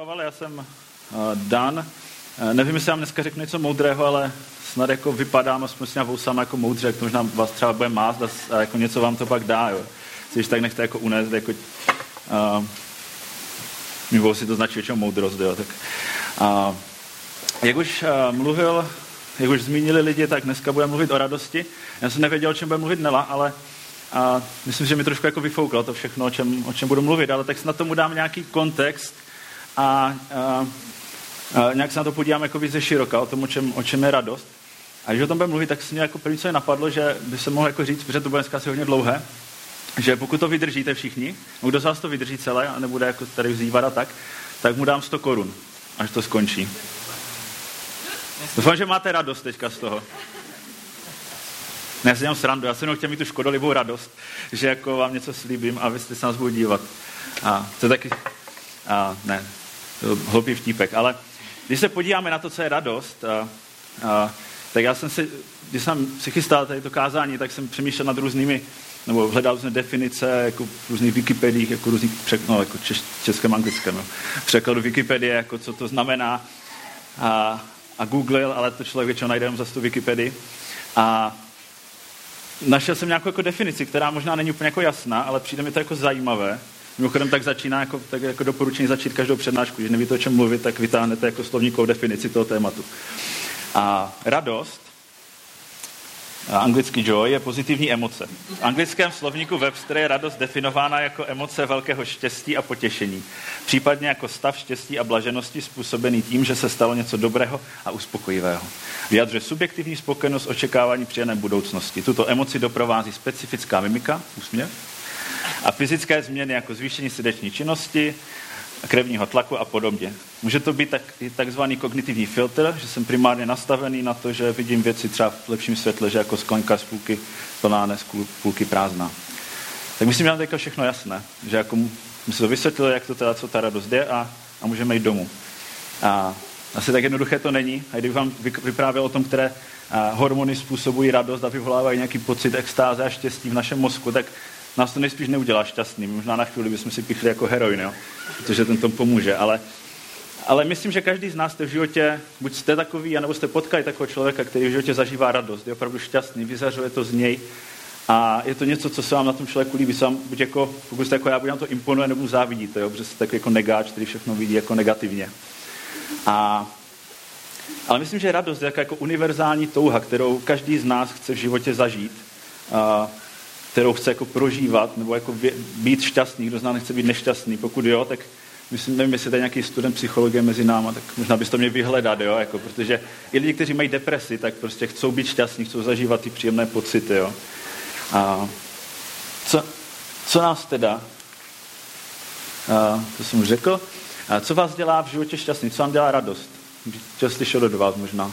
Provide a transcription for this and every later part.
představoval, já jsem uh, Dan. Uh, nevím, jestli vám dneska řeknu něco moudrého, ale snad jako vypadám aspoň s vousám jako moudře, jak to možná vás třeba bude mást a jako něco vám to pak dá, jo. Když tak nechte jako unést, jako uh, mimo si to značí většinou moudrost, jo. Tak, uh, jak už uh, mluvil, jak už zmínili lidi, tak dneska budeme mluvit o radosti. Já jsem nevěděl, o čem bude mluvit Nela, ale a myslím, že mi trošku jako vyfouklo to všechno, o čem, o čem budu mluvit, ale tak snad tomu dám nějaký kontext a, a, a nějak se na to podívám jako ze široka, o tom, o čem, o čem je radost. A když o tom budeme mluvit, tak se mě jako první, co je napadlo, že by se mohl jako říct, protože to bude dneska asi hodně dlouhé, že pokud to vydržíte všichni, kdo z vás to vydrží celé a nebude jako tady vzývat a tak, tak mu dám 100 korun, až to skončí. Doufám, že máte radost teďka z toho. Ne, já si dělám srandu, já jsem jenom chtěl mít tu škodolivou radost, že jako vám něco slíbím a vy jste se nás budou dívat. A to taky, a ne, hloupý vtípek, ale když se podíváme na to, co je radost, a, a, tak já jsem si, když jsem si chystal tady to kázání, tak jsem přemýšlel nad různými, nebo hledal různé definice, jako v různých Wikipediích, jako různých přek, no, jako češ, českém, anglickém, no. překladu Wikipedie, jako co to znamená. A, a googlil, ale to člověk většinou najde jenom za tu Wikipedii. A našel jsem nějakou jako definici, která možná není úplně jako jasná, ale přijde mi to jako zajímavé. Mimochodem tak začíná jako, tak jako doporučení začít každou přednášku. Když nevíte, o čem mluvit, tak vytáhnete jako slovníkovou definici toho tématu. A radost, a anglicky joy, je pozitivní emoce. V anglickém slovníku Webster je radost definována jako emoce velkého štěstí a potěšení. Případně jako stav štěstí a blaženosti způsobený tím, že se stalo něco dobrého a uspokojivého. Vyjadřuje subjektivní spokojenost očekávání příjemné budoucnosti. Tuto emoci doprovází specifická mimika, úsměv, a fyzické změny jako zvýšení srdeční činnosti, krevního tlaku a podobně. Může to být tak, takzvaný kognitivní filtr, že jsem primárně nastavený na to, že vidím věci třeba v lepším světle, že jako sklenka z půlky plná, ne z půlky prázdná. Tak myslím, že mám teďka všechno jasné, že jako jsme se to vysvětlili, jak to teda, co ta radost je a, a můžeme jít domů. A asi tak jednoduché to není. A kdybych vám vyprávěl o tom, které hormony způsobují radost a vyvolávají nějaký pocit extáze a štěstí v našem mozku, tak nás to nejspíš neudělá šťastný. Možná na chvíli bychom si pichli jako heroin, jo? protože ten tom pomůže. Ale, ale myslím, že každý z nás jste v životě, buď jste takový, anebo jste potkali takového člověka, který v životě zažívá radost, je opravdu šťastný, vyzařuje to z něj. A je to něco, co se vám na tom člověku líbí. Se vám, buď jako, pokud jste jako já, buď vám to imponuje, nebo závidíte, jo? protože jste takový jako negáč, který všechno vidí jako negativně. A, ale myslím, že radost je jako univerzální touha, kterou každý z nás chce v životě zažít. A, kterou chce jako prožívat, nebo jako být šťastný, kdo z nás nechce být nešťastný. Pokud jo, tak myslím, nevím, jestli je nějaký student psychologie mezi náma, tak možná byste mě vyhledat, jo, jako, protože i lidi, kteří mají depresi, tak prostě chcou být šťastní, chcou zažívat ty příjemné pocity, jo. A co, co nás teda, a, to jsem už řekl, a co vás dělá v životě šťastný, co vám dělá radost? Chtěl slyšet od vás možná.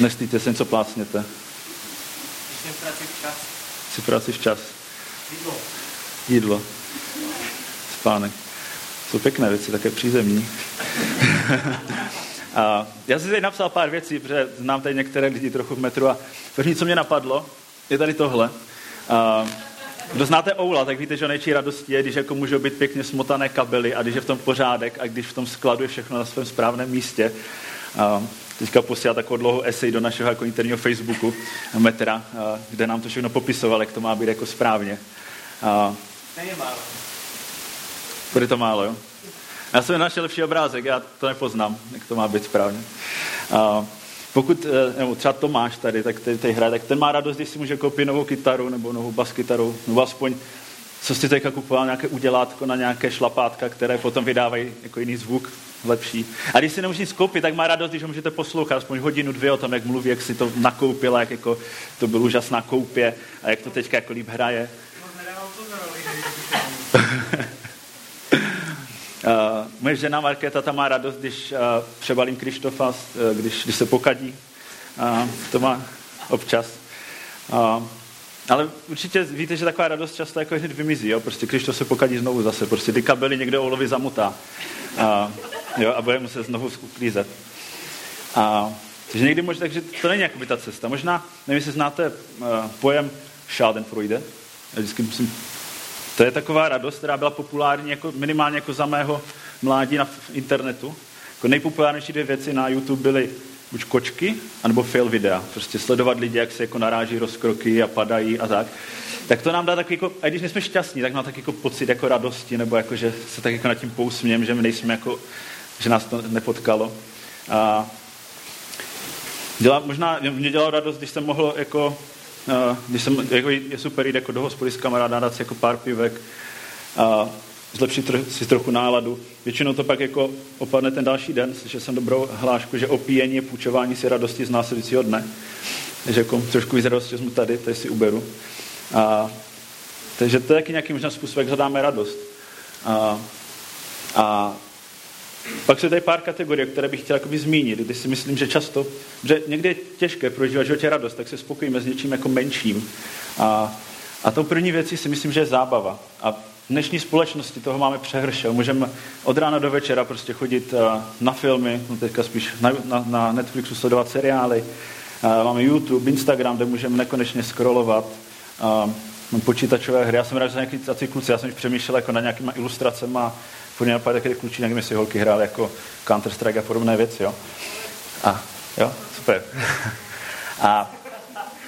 Nestýte se, něco plácněte. Když čas si práci včas. Jídlo. Jídlo. Spánek. Jsou pěkné věci, také přízemní. a já jsem tady napsal pár věcí, protože znám tady některé lidi trochu v metru a první, co mě napadlo, je tady tohle. A kdo znáte Oula, tak víte, že nejčí radostí je, když jako můžou být pěkně smotané kabely a když je v tom pořádek a když v tom skladu je všechno na svém správném místě. A teďka posílal takovou dlouhou esej do našeho jako interního Facebooku metra, kde nám to všechno popisoval, jak to má být jako správně. Není málo. Bude to málo, jo? Já jsem našel lepší obrázek, já to nepoznám, jak to má být správně. A pokud, e, nebo třeba Tomáš tady, tak tady, tady hraje, tak ten má radost, když si může koupit novou kytaru nebo novou baskytaru, nebo aspoň co si teďka kupoval, nějaké udělátko na nějaké šlapátka, které potom vydávají jako jiný zvuk, lepší. A když si nemůžete skoupit, tak má radost, když ho můžete poslouchat aspoň hodinu, dvě o tom, jak mluví, jak si to nakoupila, jak jako to byl úžasná koupě a jak to teďka jako líp hraje. Uh, moje žena Markéta ta má radost, když uh, přebalím Krištofa, uh, když, když se pokadí. Uh, to má občas. Uh, ale určitě víte, že taková radost často jako hned vymizí, jo? prostě to se pokadí znovu zase, prostě ty kabely někde Olovi zamutá a, jo, a bude muset znovu uklízet. A, takže někdy možná, takže to není jakoby ta cesta. Možná, nevím, jestli znáte uh, pojem Schadenfreude. Já vždycky musím, to je taková radost, která byla populární jako, minimálně jako za mého mládí na internetu. Jako nejpopulárnější dvě věci na YouTube byly buď kočky, anebo fail videa. Prostě sledovat lidi, jak se jako naráží rozkroky a padají a tak. Tak to nám dá takový, jako, a když jsme šťastní, tak mám tak jako pocit jako radosti, nebo jako, že se tak jako nad tím pousměm, že my nejsme jako, že nás to nepotkalo. A dělá, možná mě dělalo radost, když jsem mohl jako, když jsem, jako je super jít jako do hospody s kamaráda, dát si jako pár pivek, a zlepšit si trochu náladu. Většinou to pak jako opadne ten další den, že jsem dobrou hlášku, že opíjení je půjčování si radosti z následujícího dne. Takže jako trošku víc radosti jsme tady, tady si uberu. A, takže to je taky nějaký možná způsob, jak hledáme radost. A, a pak jsou tady pár kategorií, které bych chtěl zmínit, kdy si myslím, že často, že někdy je těžké prožívat životě radost, tak se spokojíme s něčím jako menším. A, a tou první věcí si myslím, že je zábava. A v dnešní společnosti toho máme přehršel. Můžeme od rána do večera prostě chodit na filmy, no teďka spíš na, na, na Netflixu sledovat seriály, máme YouTube, Instagram, kde můžeme nekonečně scrollovat, počítačové hry. Já jsem rád, že nějaký kluci, já jsem už přemýšlel jako na nějakýma ilustracemi a furt mě napadá, kde kluči, nevím, jestli holky hráli jako Counter-Strike a podobné věci, jo. A, jo, super. a,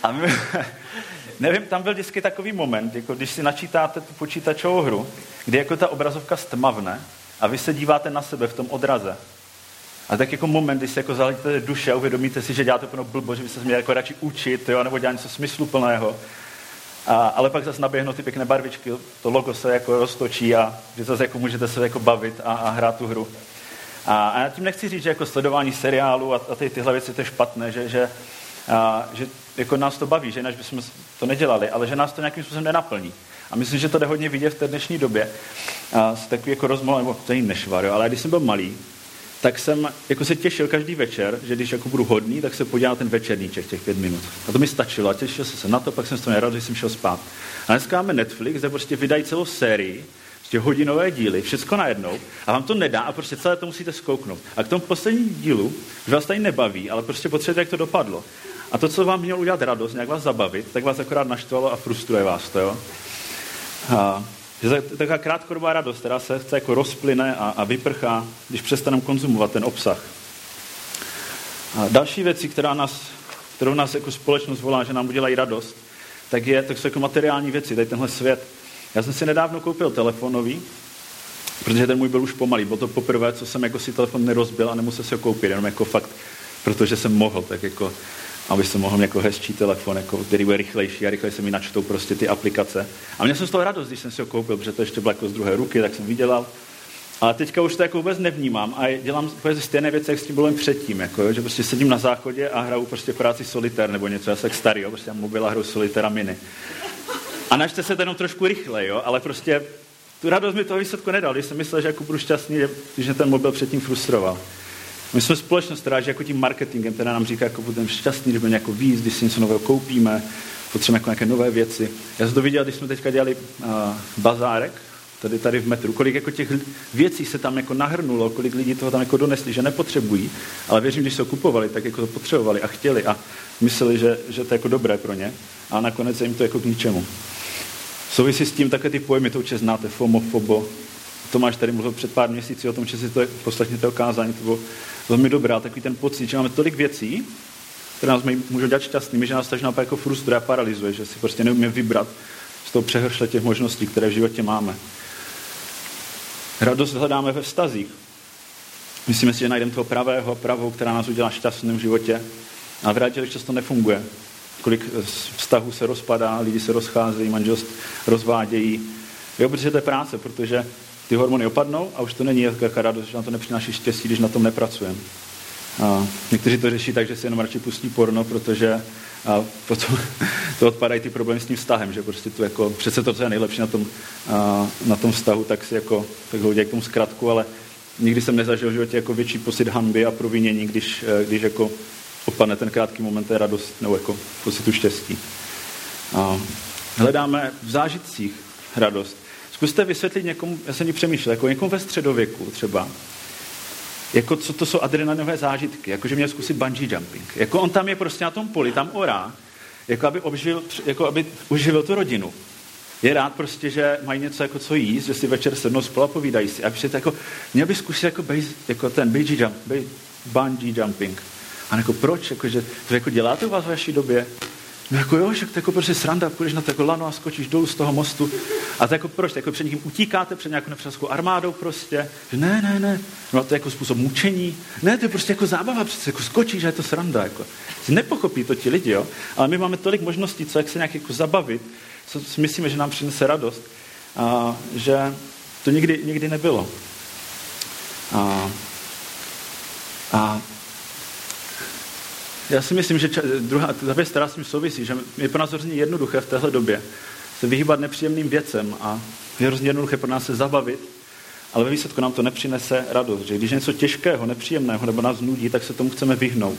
a my, nevím, tam byl vždycky takový moment, jako když si načítáte tu počítačovou hru, kdy jako ta obrazovka stmavne a vy se díváte na sebe v tom odraze. A tak jako moment, kdy si jako zaletíte duše a uvědomíte si, že děláte plnou blbost, že by se měli jako radši učit, jo, nebo dělat něco smysluplného. A, ale pak zase naběhnou ty pěkné barvičky, to logo se jako roztočí a vy zase jako můžete se jako bavit a, a hrát tu hru. A, a já tím nechci říct, že jako sledování seriálu a, a ty, tyhle věci to je špatné, že, že, a, že jako nás to baví, že jinak bychom to nedělali, ale že nás to nějakým způsobem nenaplní. A myslím, že to jde hodně vidět v té dnešní době. A, s takový jako rozmol, nebo to je nešvar, jo, ale když jsem byl malý, tak jsem jako se těšil každý večer, že když jako budu hodný, tak se podívám na ten večerníček těch pět minut. A to mi stačilo a těšil jsem se na to, pak jsem toho nerad, že jsem šel spát. A dneska máme Netflix, kde prostě vydají celou sérii, prostě hodinové díly, všechno najednou a vám to nedá a prostě celé to musíte zkouknout. A k tomu poslední dílu, že vás tady nebaví, ale prostě potřebujete, jak to dopadlo. A to, co vám mělo udělat radost, nějak vás zabavit, tak vás akorát naštvalo a frustruje vás to, jo. A že taková krátkodobá radost, která se chce jako rozplyne a, a vyprchá, když přestaneme konzumovat ten obsah. A další věci, která nás, kterou nás jako společnost volá, že nám udělají radost, tak, je, tak jsou jako materiální věci, tady tenhle svět. Já jsem si nedávno koupil telefon nový, protože ten můj byl už pomalý. Bylo to poprvé, co jsem jako si telefon nerozbil a nemusel si ho koupit, jenom jako fakt, protože jsem mohl, tak jako aby jsem mohl jako hezčí telefon, jako, který bude rychlejší a rychle se mi načtou prostě ty aplikace. A měl jsem z toho radost, když jsem si ho koupil, protože to ještě bylo jako z druhé ruky, tak jsem vydělal. Ale teďka už to jako vůbec nevnímám a dělám úplně stejné věci, jak s tím bylo předtím, jako, že prostě sedím na záchodě a hraju prostě práci solitér nebo něco, já jsem starý, jo, prostě mám mobil a hraju solitéra mini. A načte se to jenom trošku rychle, jo, ale prostě tu radost mi toho výsledku nedal, když jsem myslel, že jako budu šťastný, že ten mobil předtím frustroval. My jsme společnost, která že jako tím marketingem, která nám říká, jako budeme šťastní, když budeme jako víc, když si něco nového koupíme, potřebujeme jako nějaké nové věci. Já jsem to viděl, když jsme teďka dělali uh, bazárek, tady, tady v metru, kolik jako těch věcí se tam jako nahrnulo, kolik lidí toho tam jako donesli, že nepotřebují, ale věřím, když se ho kupovali, tak jako to potřebovali a chtěli a mysleli, že, že to je jako dobré pro ně a nakonec jim to jako k ničemu. Souvisí s tím také ty pojmy, to určitě znáte, FOMO, FOBO. Tomáš tady mluvil před pár měsíci o tom, že si to poslechněte okázání, to bylo velmi dobrá, takový ten pocit, že máme tolik věcí, které nás můžou dělat šťastnými, že nás to naopak jako frustruje a paralyzuje, že si prostě neumíme vybrat z toho přehršle těch možností, které v životě máme. Radost hledáme ve vztazích. Myslíme si, že najdeme toho pravého, pravou, která nás udělá šťastným v životě. A v realitě často nefunguje. Kolik vztahů se rozpadá, lidi se rozcházejí, manželství rozvádějí. Jo, protože to je práce, protože ty hormony opadnou a už to není jaká radost, že na to nepřináší štěstí, když na tom nepracujeme. A někteří to řeší tak, že si jenom radši pustí porno, protože a potom to odpadají ty problémy s tím vztahem, že prostě to jako, přece to, co je nejlepší na tom, a, na tom vztahu, tak si jako, tak ho k tomu zkratku, ale nikdy jsem nezažil v životě jako větší pocit hanby a provinění, když, e, když jako opadne ten krátký moment té radost nebo jako pocitu štěstí. A hledáme v zážitcích radost. Zkuste vysvětlit někomu, já jsem přemýšlel, jako někomu ve středověku třeba, jako co to jsou adrenalinové zážitky, jako že měl zkusit bungee jumping. Jako on tam je prostě na tom poli, tam orá, jako aby, obžil, jako aby uživil tu rodinu. je rád prostě, že mají něco jako co jíst, že si večer sednou spolu a povídají si. A když jako, měl bych zkusit jako, base, jako ten bungee, jump, bungee jumping. A jako proč? Jako, že to jako děláte u vás v vaší době? No jako jo, že to jako prostě sranda, půjdeš na to jako lano a skočíš dolů z toho mostu. A to jako proč? To jako před někým utíkáte, před nějakou nepřátelskou armádou prostě. Že ne, ne, ne. No a to je jako způsob mučení. Ne, to je prostě jako zábava, přece jako skočíš a je to sranda. Jako. Nepochopí to ti lidi, jo. Ale my máme tolik možností, co jak se nějak jako zabavit, co si myslíme, že nám přinese radost, a, že to nikdy, nikdy nebylo. A, a já si myslím, že druhá, ta věc, která s tím souvisí, že je pro nás hrozně jednoduché v téhle době se vyhýbat nepříjemným věcem a je hrozně jednoduché pro nás se zabavit, ale ve výsledku nám to nepřinese radost. Že když je něco těžkého, nepříjemného nebo nás nudí, tak se tomu chceme vyhnout.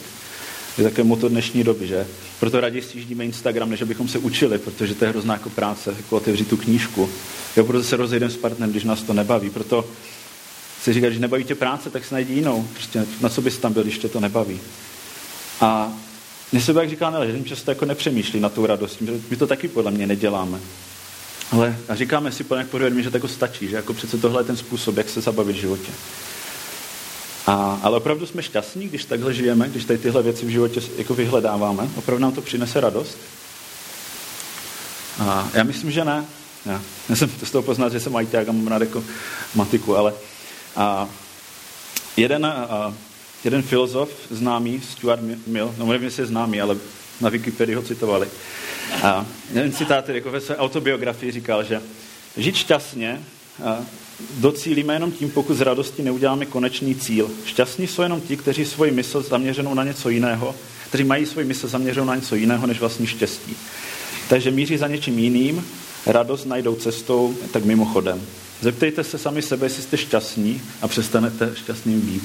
Je také motor dnešní doby, že? Proto raději stíždíme Instagram, než abychom se učili, protože to je hrozná jako práce, jako otevřít tu knížku. Jo, proto se rozejdeme s partnerem, když nás to nebaví. Proto si říká, že nebaví tě práce, tak se najdi jinou. Prostě na co bys tam byl, když tě to nebaví. A mě se jak říká, ne, že často jako nepřemýšlí na tou radostí. My to taky podle mě neděláme. Ale a říkáme si podle podvědomí, že to jako stačí, že jako přece tohle je ten způsob, jak se zabavit v životě. A, ale opravdu jsme šťastní, když takhle žijeme, když tady tyhle věci v životě jako vyhledáváme. Opravdu nám to přinese radost? A já myslím, že ne. Já, já jsem to z toho poznat, že jsem ajťák a mám rád jako matiku, ale a, jeden, a, jeden filozof známý, Stuart Mill, no nevím, jestli je známý, ale na Wikipedii ho citovali. A jeden citát jako ve své autobiografii říkal, že žít šťastně docílíme jenom tím, pokud z radosti neuděláme konečný cíl. Šťastní jsou jenom ti, kteří svoji mysl zaměřenou na něco jiného, kteří mají svoji mysl zaměřenou na něco jiného než vlastní štěstí. Takže míří za něčím jiným, radost najdou cestou tak mimochodem. Zeptejte se sami sebe, jestli jste šťastní a přestanete šťastným být.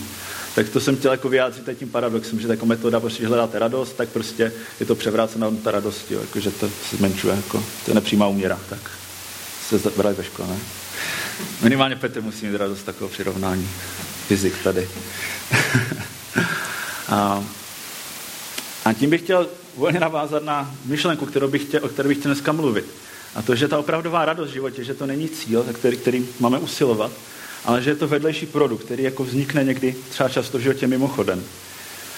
Tak to jsem chtěl jako vyjádřit tím paradoxem, že jako metoda, prostě, když hledáte radost, tak prostě je to převrácená hodnota radosti, jako, že to se zmenšuje, jako, to je nepřímá úměra. Tak se brali ve škole, ne? Minimálně Petr musí mít radost takového přirovnání. Fyzik tady. a, a tím bych chtěl volně navázat na myšlenku, kterou bych chtěl, o které bych chtěl dneska mluvit. A to, že ta opravdová radost v životě, že to není cíl, který, který máme usilovat, ale že je to vedlejší produkt, který jako vznikne někdy třeba často v životě mimochodem.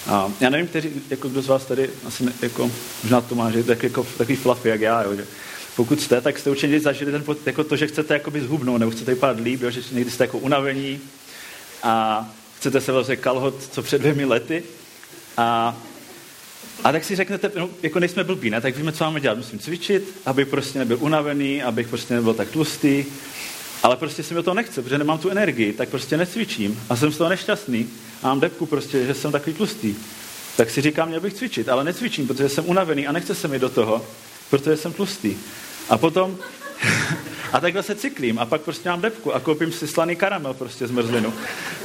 A já nevím, kteří, jako kdo z vás tady asi ne, jako, možná to má, že tak, jako, takový fluffy, jak já, jo, že pokud jste, tak jste určitě zažili ten, jako to, že chcete jakoby zhubnout, nebo chcete vypadat líp, jo, že někdy jste jako unavení a chcete se vlastně kalhot, co před dvěmi lety. A, a tak si řeknete, no, jako nejsme blbí, ne? tak víme, co máme dělat. Musím cvičit, aby prostě nebyl unavený, abych prostě nebyl tak tlustý, ale prostě si mi to nechce, protože nemám tu energii, tak prostě necvičím a jsem z toho nešťastný a mám depku prostě, že jsem takový tlustý. Tak si říkám, měl bych cvičit, ale necvičím, protože jsem unavený a nechce se mi do toho, protože jsem tlustý. A potom, a takhle se cyklím a pak prostě mám depku a koupím si slaný karamel prostě zmrzlinu,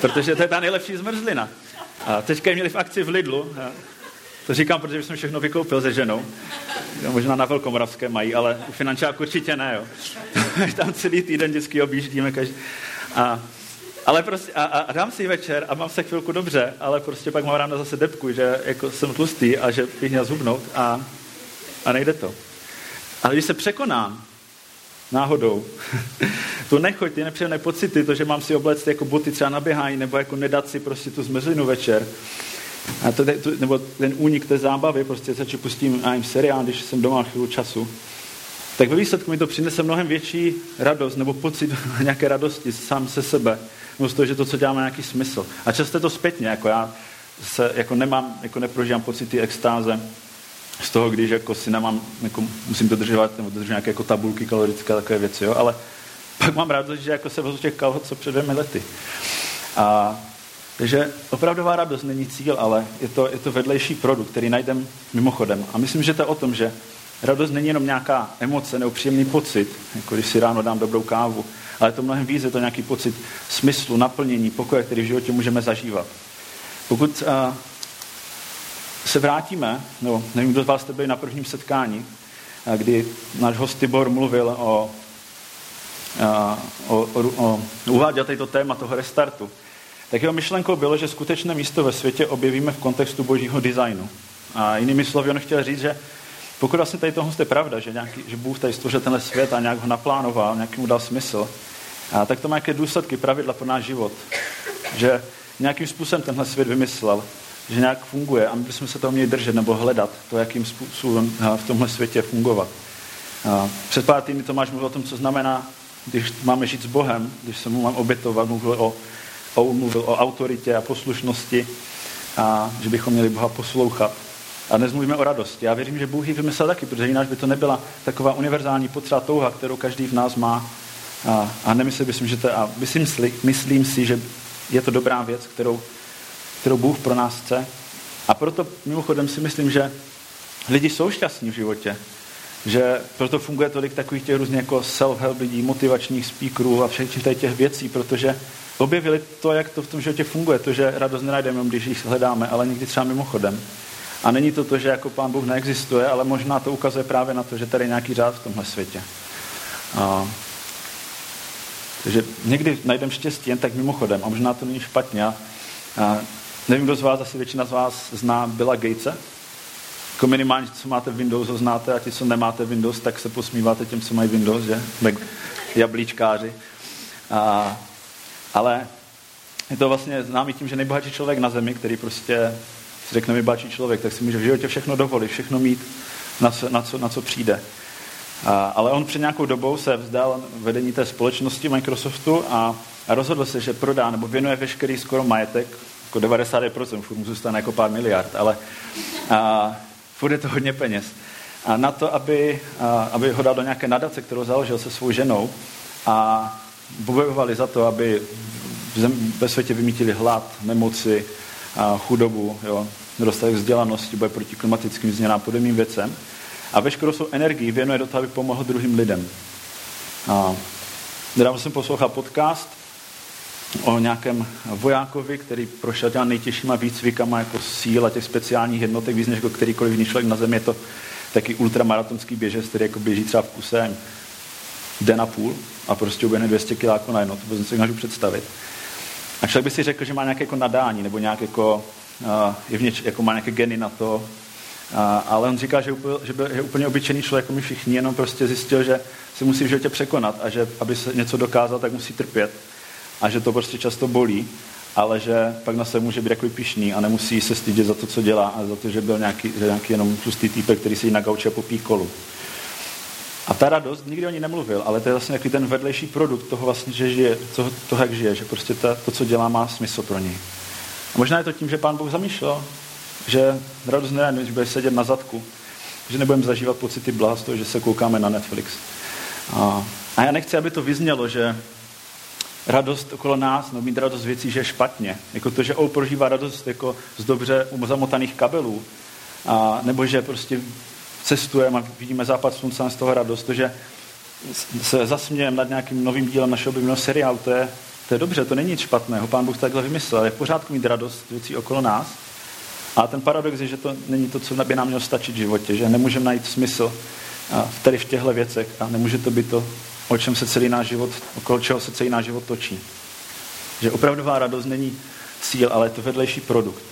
protože to je ta nejlepší zmrzlina. A teďka měli v akci v Lidlu, to říkám, protože jsem všechno vykoupil se ženou. Možná na Velkomoravské mají, ale u finančáku určitě ne. Jo. Tam celý týden vždycky objíždíme. Každý. A, ale prostě, a, a, dám si večer a mám se chvilku dobře, ale prostě pak mám ráno zase depku, že jako jsem tlustý a že bych měl zhubnout a, a nejde to. Ale když se překonám náhodou, tu nechoď, ty nepříjemné pocity, to, že mám si obléct jako boty třeba na běhání, nebo jako nedat si prostě tu zmrzlinu večer, a to, to, nebo ten únik té zábavy, prostě se pustím a jim seriál, když jsem doma chvíli času, tak ve výsledku mi to přinese mnohem větší radost nebo pocit nějaké radosti sám se sebe, nebo z toho, že to, co děláme, má nějaký smysl. A často je to zpětně, jako já se jako nemám, jako neprožívám pocity extáze, z toho, když jako si nemám, jako musím dodržovat, nebo dodržovat nějaké jako tabulky kalorické, takové věci, jo? ale pak mám radost, že jako se vezu těch kalhot, co před dvěmi lety. A, takže opravdová radost není cíl, ale je to, je to vedlejší produkt, který najdeme mimochodem. A myslím, že to je o tom, že radost není jenom nějaká emoce nebo příjemný pocit, jako když si ráno dám dobrou kávu, ale je to mnohem víc, je to nějaký pocit smyslu, naplnění, pokoje, který v životě můžeme zažívat. Pokud uh, se vrátíme, no, nevím, kdo z vás jste byli na prvním setkání, kdy náš host Tibor mluvil o, o, o, o uváděl téma toho restartu, tak jeho myšlenkou bylo, že skutečné místo ve světě objevíme v kontextu božího designu. A jinými slovy, on chtěl říct, že pokud vlastně tady tohle je pravda, že, nějaký, že Bůh tady stvořil tenhle svět a nějak ho naplánoval, nějaký mu dal smysl, a tak to má nějaké důsledky, pravidla pro náš život. Že nějakým způsobem tenhle svět vymyslel, že nějak funguje a my bychom se toho měli držet nebo hledat to, jakým způsobem v tomhle světě fungovat. A před pár týdny Tomáš mluvil o tom, co znamená, když máme žít s Bohem, když se mu mám obětovat, mluvil o, o, mluvil o autoritě a poslušnosti a že bychom měli Boha poslouchat. A dnes mluvíme o radosti. Já věřím, že Bůh ji vymyslel taky, protože jinak by to nebyla taková univerzální potřeba touha, kterou každý v nás má. A, a nemyslím, myslím, že to, a myslím, myslím si, že je to dobrá věc, kterou, kterou Bůh pro nás chce. A proto mimochodem si myslím, že lidi jsou šťastní v životě. Že proto funguje tolik takových těch různých jako self-help lidí, motivačních speakerů a všech těch věcí, protože objevili to, jak to v tom životě funguje. To, že radost nenajdeme, když ji hledáme, ale někdy třeba mimochodem. A není to to, že jako pán Bůh neexistuje, ale možná to ukazuje právě na to, že tady je nějaký řád v tomhle světě. A, takže někdy najdeme štěstí jen tak mimochodem a možná to není špatně. A, nevím, kdo z vás, asi většina z vás zná Billa Gatese. Jako minimálně, co máte Windows, ho znáte a ti, co nemáte Windows, tak se posmíváte těm, co mají Windows, že? Jablíčkáři. A, ale je to vlastně známý tím, že nejbohatší člověk na zemi, který prostě si řekne nejbohatší člověk, tak si může v životě všechno dovolit, všechno mít, na co, na co, na co přijde. A, ale on před nějakou dobou se vzdal vedení té společnosti Microsoftu a, a rozhodl se, že prodá nebo věnuje veškerý skoro majetek, jako 90%, furt mu zůstane jako pár miliard, ale a, furt je to hodně peněz. A na to, aby, a, aby ho dal do nějaké nadace, kterou založil se svou ženou a bojovali za to, aby ve světě vymítili hlad, nemoci, a chudobu, jo, nedostatek vzdělanosti, boj proti klimatickým změnám a podobným věcem. A veškerou svou energii věnuje do toho, aby pomohl druhým lidem. A nedávno jsem poslouchal podcast o nějakém vojákovi, který prošel těma nejtěžšíma výcvikama jako síla těch speciálních jednotek, víc než jako kterýkoliv jiný člověk na zemi. Je to taky ultramaratonský běžec, který jako běží třeba v kuse den a půl a prostě uběhne 200 kg na jedno, to vůbec si můžu představit. A člověk by si řekl, že má nějaké jako nadání, nebo nějak jako, uh, je v něč, jako má nějaké geny na to, uh, ale on říká, že, úplně, že byl, je úplně obyčejný člověk, jako my všichni, jenom prostě zjistil, že si musí v životě překonat a že aby se něco dokázal, tak musí trpět a že to prostě často bolí, ale že pak na sebe může být jako pišný a nemusí se stydět za to, co dělá a za to, že byl nějaký, že nějaký jenom tlustý týpek, který si na gauče popí kolu. A ta radost, nikdy o ní nemluvil, ale to je vlastně jaký ten vedlejší produkt toho vlastně, že žije, toho, toho jak žije, že prostě ta, to, co dělá, má smysl pro něj. A možná je to tím, že pán Bůh zamýšlel, že radost ne, že bude sedět na zadku, že nebudeme zažívat pocity blaha z toho, že se koukáme na Netflix. A, a já nechci, aby to vyznělo, že radost okolo nás, no mít radost věcí, že je špatně. Jako to, že on prožívá radost jako z dobře zamotaných kabelů. A, nebo že prostě cestujeme a vidíme západ slunce z toho radost, že se zasmějeme nad nějakým novým dílem našeho oblíbeného seriálu, to je, to je dobře, to není nic špatného. Pán Bůh takhle vymyslel. Je v pořádku mít radost věcí okolo nás. A ten paradox je, že to není to, co by nám mělo stačit v životě, že nemůžeme najít smysl tady v těchto věcech a nemůže to být to, o čem se celý náš život, okolo čeho se celý náš život točí. Že opravdová radost není cíl, ale je to vedlejší produkt.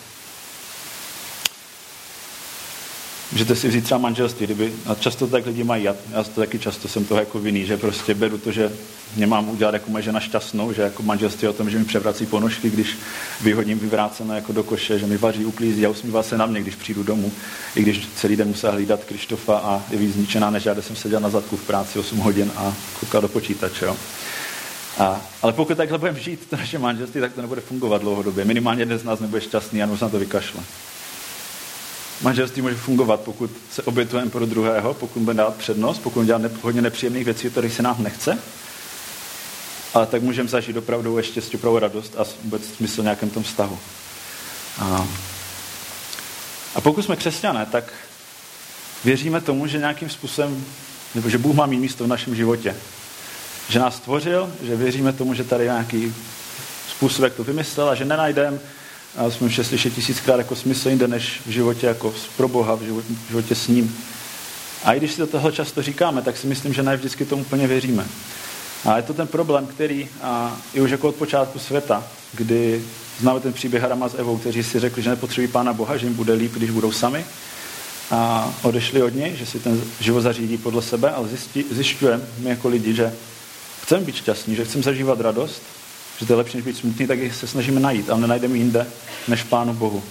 Můžete si vzít třeba manželství, kdyby, a často tak lidi mají, já, já to taky často jsem toho jako vinný, že prostě beru to, že mě mám udělat jako moje žena šťastnou, že jako manželství o tom, že mi převrací ponožky, když vyhodím vyvrácené jako do koše, že mi vaří, uklízí a usmívá se na mě, když přijdu domů, i když celý den musela hlídat Krištofa a je víc zničená, než já, jsem seděl na zadku v práci 8 hodin a koukal do počítače. Jo. A, ale pokud takhle budeme žít to naše manželství, tak to nebude fungovat dlouhodobě. Minimálně jeden z nás nebude šťastný a možná to vykašle. Manželství může fungovat, pokud se obětujeme pro druhého, pokud budeme dát přednost, pokud dělat hodně nepříjemných věcí, které se nám nechce. Ale tak můžeme zažít opravdu ještě opravdu radost a vůbec smysl nějakém tom vztahu. A, a pokud jsme křesťané, tak věříme tomu, že nějakým způsobem, nebo že Bůh má mít místo v našem životě. Že nás stvořil, že věříme tomu, že tady je nějaký způsob, jak to vymyslel a že nenajdeme a jsme už slyšet tisíckrát jako smysl jinde než v životě jako pro Boha, v životě, v životě s ním. A i když si do toho často říkáme, tak si myslím, že ne vždycky tomu úplně věříme. A je to ten problém, který a, je už jako od počátku světa, kdy známe ten příběh Harama s Evou, kteří si řekli, že nepotřebují Pána Boha, že jim bude líp, když budou sami. a odešli od něj, že si ten život zařídí podle sebe, ale zjišťujeme my jako lidi, že chceme být šťastní, že chceme zažívat radost, že to je lepší, než být smutný, tak se snažíme najít, ale nenajdeme jinde než Pánu Bohu.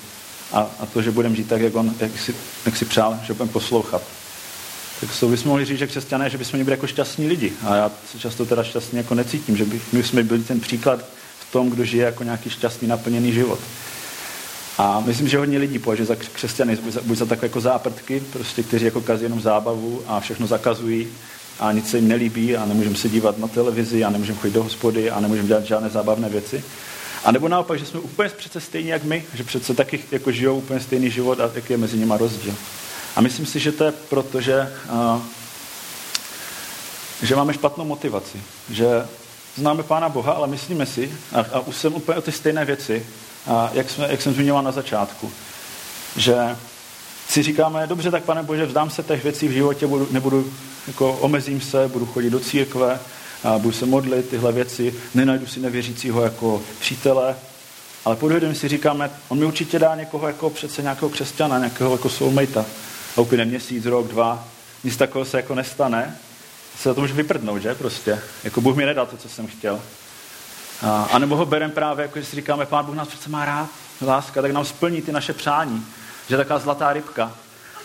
A, a to, že budeme žít tak, jak on, jak si, jak si přál, že budeme poslouchat. Tak jsou bychom mohli říct, že křesťané, že bychom být jako šťastní lidi. A já se často teda šťastně jako necítím, že by, my jsme byli ten příklad v tom, kdo žije jako nějaký šťastný, naplněný život. A myslím, že hodně lidí považuje za křesťany, buď za takové jako záprtky, prostě, kteří jako kazí jenom zábavu a všechno zakazují a nic se jim nelíbí a nemůžeme se dívat na televizi a nemůžeme chodit do hospody a nemůžeme dělat žádné zábavné věci. A nebo naopak, že jsme úplně přece stejní jak my, že přece taky jako žijou úplně stejný život a jaký je mezi nimi rozdíl. A myslím si, že to je proto, že, že máme špatnou motivaci. Že známe Pána Boha, ale myslíme si, a, a už jsem úplně o ty stejné věci, a jak, jsme, jak jsem zmiňoval na začátku, že si říkáme, dobře, tak pane Bože, vzdám se těch věcí v životě, budu, nebudu, jako omezím se, budu chodit do církve, a budu se modlit, tyhle věci, nenajdu si nevěřícího jako přítele, ale podvědomě si říkáme, on mi určitě dá někoho jako přece nějakého křesťana, nějakého jako soulmatea. A úplně měsíc, rok, dva, nic takového se jako nestane, se to může vyprdnout, že prostě. Jako Bůh mi nedal to, co jsem chtěl. A, a nebo ho berem právě, jako že si říkáme, pán Bůh nás přece má rád, láska, tak nám splní ty naše přání. Že je taková zlatá rybka.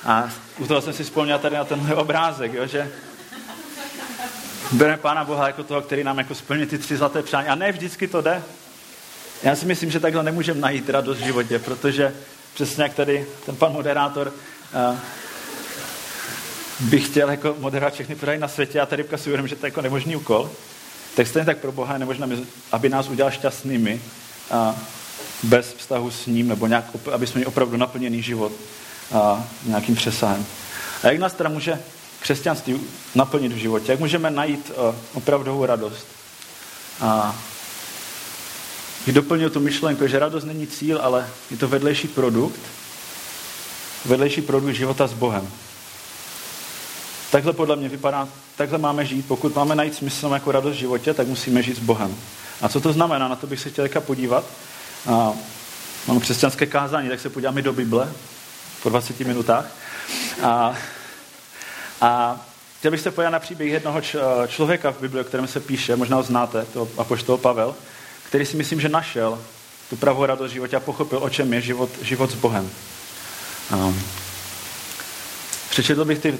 A u toho jsem si vzpomněl tady na tenhle obrázek, jo, že bereme Pána Boha jako toho, který nám jako splní ty tři zlaté přání. A ne vždycky to jde. Já si myslím, že takhle nemůžeme najít radost v životě, protože přesně jak tady ten pan moderátor uh, by chtěl jako moderovat všechny pořady na světě a ta rybka si uvědomí, že to je jako nemožný úkol, tak stejně tak pro Boha je nemožné, aby nás udělal šťastnými a bez vztahu s ním, nebo nějak, aby jsme měli opravdu naplněný život a nějakým přesahem. A jak nás teda může křesťanství naplnit v životě? Jak můžeme najít uh, opravdovou radost? A doplnil tu myšlenku, že radost není cíl, ale je to vedlejší produkt, vedlejší produkt života s Bohem. Takhle podle mě vypadá, takhle máme žít. Pokud máme najít smysl jako radost v životě, tak musíme žít s Bohem. A co to znamená? Na to bych se chtěl podívat. A máme křesťanské kázání, tak se podíváme do Bible po 20 minutách. A, a chtěl bych se podívat na příběh jednoho člověka v Bibli, o kterém se píše, možná ho znáte, to apoštol Pavel, který si myslím, že našel tu pravou radost v životě a pochopil, o čem je život, život s Bohem. Um, přečetl bych ty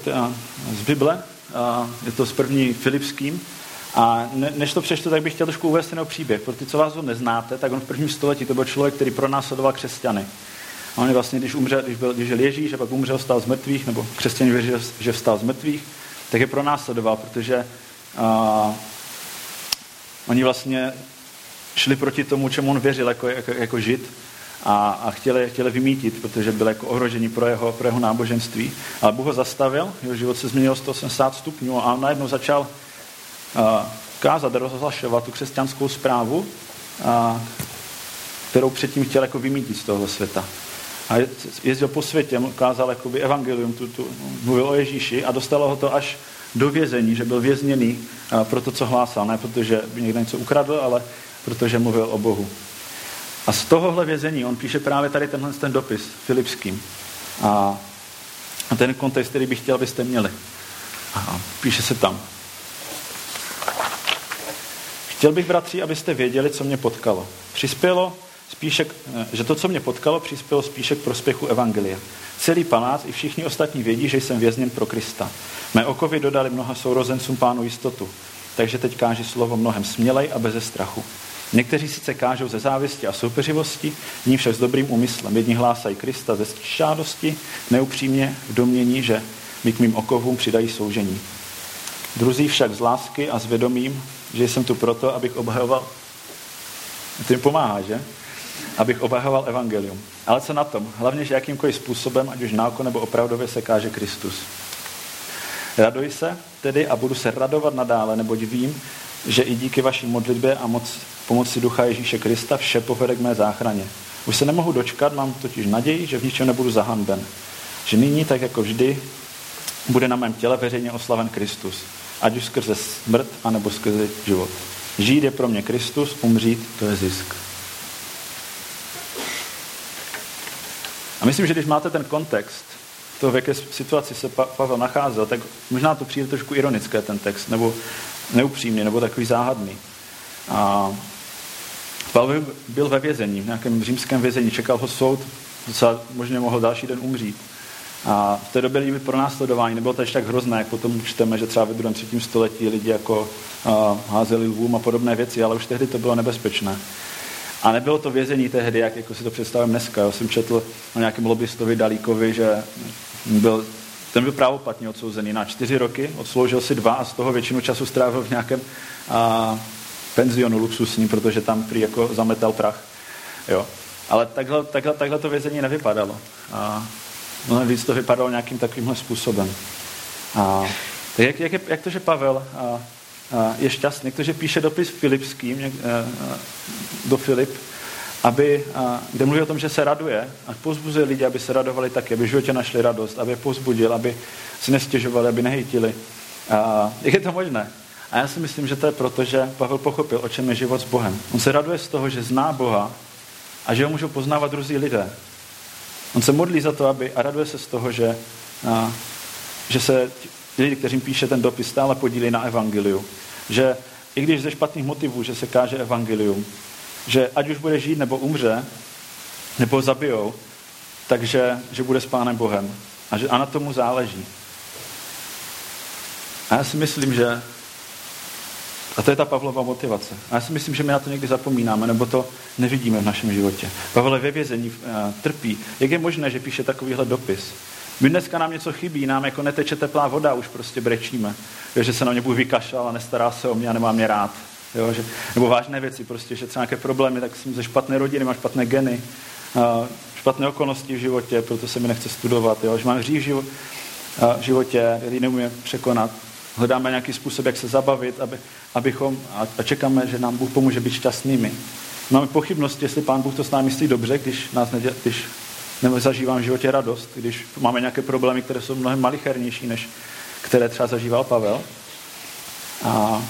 z Bible, je to z první Filipským, a ne, než to přečtu, tak bych chtěl trošku uvést ten příběh. Pro ty, co vás ho neznáte, tak on v prvním století to byl člověk, který pronásledoval křesťany. A on vlastně, když, umřel, když, byl, když žil Ježíš a pak umřel, stal z mrtvých, nebo křesťané věří, že vstal z mrtvých, tak je pronásledoval, protože a, oni vlastně šli proti tomu, čemu on věřil jako, jako, jako žid a, a chtěli, chtěli vymítit, protože byl jako ohrožení pro jeho, pro jeho náboženství. Ale Bůh ho zastavil, jeho život se změnil 180 stupňů a on najednou začal uh, kázat, rozhlašovat tu křesťanskou zprávu, uh, kterou předtím chtěl jako vymítit z toho světa. A jezdil po světě, kázal jakoby evangelium, tu, tu, mluvil o Ježíši a dostalo ho to až do vězení, že byl vězněný uh, pro to, co hlásal. Ne protože by někdo něco ukradl, ale protože mluvil o Bohu. A z tohohle vězení on píše právě tady tenhle ten dopis filipským. A, a ten kontext, který bych chtěl, abyste měli. A píše se tam. Chtěl bych, bratři, abyste věděli, co mě potkalo. Přispělo spíše, že to, co mě potkalo, přispělo spíše k prospěchu Evangelia. Celý palác i všichni ostatní vědí, že jsem vězněn pro Krista. Mé okovy dodali mnoha sourozencům pánu jistotu, takže teď káži slovo mnohem smělej a beze strachu. Někteří sice kážou ze závisti a soupeřivosti, ní však s dobrým úmyslem. Jedni hlásají Krista ze šádosti, neupřímně v domění, že mi k mým okovům přidají soužení. Druzí však z lásky a s vědomím, že jsem tu proto, abych obhajoval, to jim pomáhá, že? Abych obhajoval evangelium. Ale co na tom? Hlavně, že jakýmkoliv způsobem, ať už náko nebo opravdově se káže Kristus. Raduj se tedy a budu se radovat nadále, neboť vím, že i díky vaší modlitbě a moc, pomoci Ducha Ježíše Krista vše povede k mé záchraně. Už se nemohu dočkat, mám totiž naději, že v ničem nebudu zahanben. Že nyní, tak jako vždy, bude na mém těle veřejně oslaven Kristus. Ať už skrze smrt, anebo skrze život. Žít je pro mě Kristus, umřít to je zisk. A myslím, že když máte ten kontext toho, v jaké situaci se Pavel nacházel, tak možná to přijde trošku ironické, ten text, nebo neupřímně, nebo takový záhadný. A Pavel byl ve vězení, v nějakém římském vězení, čekal ho soud, docela možná mohl další den umřít. A v té době lidi pro následování nebylo to ještě tak hrozné, jak potom čteme, že třeba ve druhém, třetím století lidi jako uh, házeli lvům a podobné věci, ale už tehdy to bylo nebezpečné. A nebylo to vězení tehdy, jak jako si to představím dneska. Já jsem četl o nějakém lobbystovi Dalíkovi, že byl, ten byl právoplatně odsouzený na čtyři roky, odsloužil si dva a z toho většinu času strávil v nějakém a, penzionu luxusním, protože tam prý jako zametal prach. Jo. Ale takhle, takhle, takhle to vězení nevypadalo. A mnohem víc to vypadalo nějakým takovýmhle způsobem. A, tak jak, jak, jak to, že Pavel a, je šťastný, protože píše dopis Filipským eh, eh, do Filip, aby, kde mluví o tom, že se raduje a pozbuzuje lidi, aby se radovali taky, aby v životě našli radost, aby je pozbudil, aby si nestěžovali, aby nehejtili. A jak je to možné? A já si myslím, že to je proto, že Pavel pochopil, o čem je život s Bohem. On se raduje z toho, že zná Boha a že ho můžou poznávat druzí lidé. On se modlí za to, aby, a raduje se z toho, že, a, že se lidi, kteřím píše ten dopis, stále podílí na evangeliu že i když ze špatných motivů, že se káže evangelium, že ať už bude žít nebo umře, nebo zabijou, takže že bude s Pánem Bohem. A, že, a na tomu záleží. A já si myslím, že a to je ta Pavlova motivace. A já si myslím, že my na to někdy zapomínáme, nebo to nevidíme v našem životě. Pavel ve vězení, uh, trpí. Jak je možné, že píše takovýhle dopis? My dneska nám něco chybí, nám jako neteče teplá voda, už prostě brečíme. Jo, že se na mě Bůh vykašlal a nestará se o mě a nemá mě rád. Jo, že, nebo vážné věci, prostě, že třeba nějaké problémy, tak jsem ze špatné rodiny, mám špatné geny, uh, špatné okolnosti v životě, proto se mi nechce studovat. Jo, že mám hřích v uh, životě, který nemůžeme překonat. Hledáme nějaký způsob, jak se zabavit, aby, abychom, a, čekáme, že nám Bůh pomůže být šťastnými. Máme pochybnosti, jestli Pán Bůh to s námi myslí dobře, když, nás nedě, když nebo zažívám v životě radost, když máme nějaké problémy, které jsou mnohem malichernější, než které třeba zažíval Pavel. A,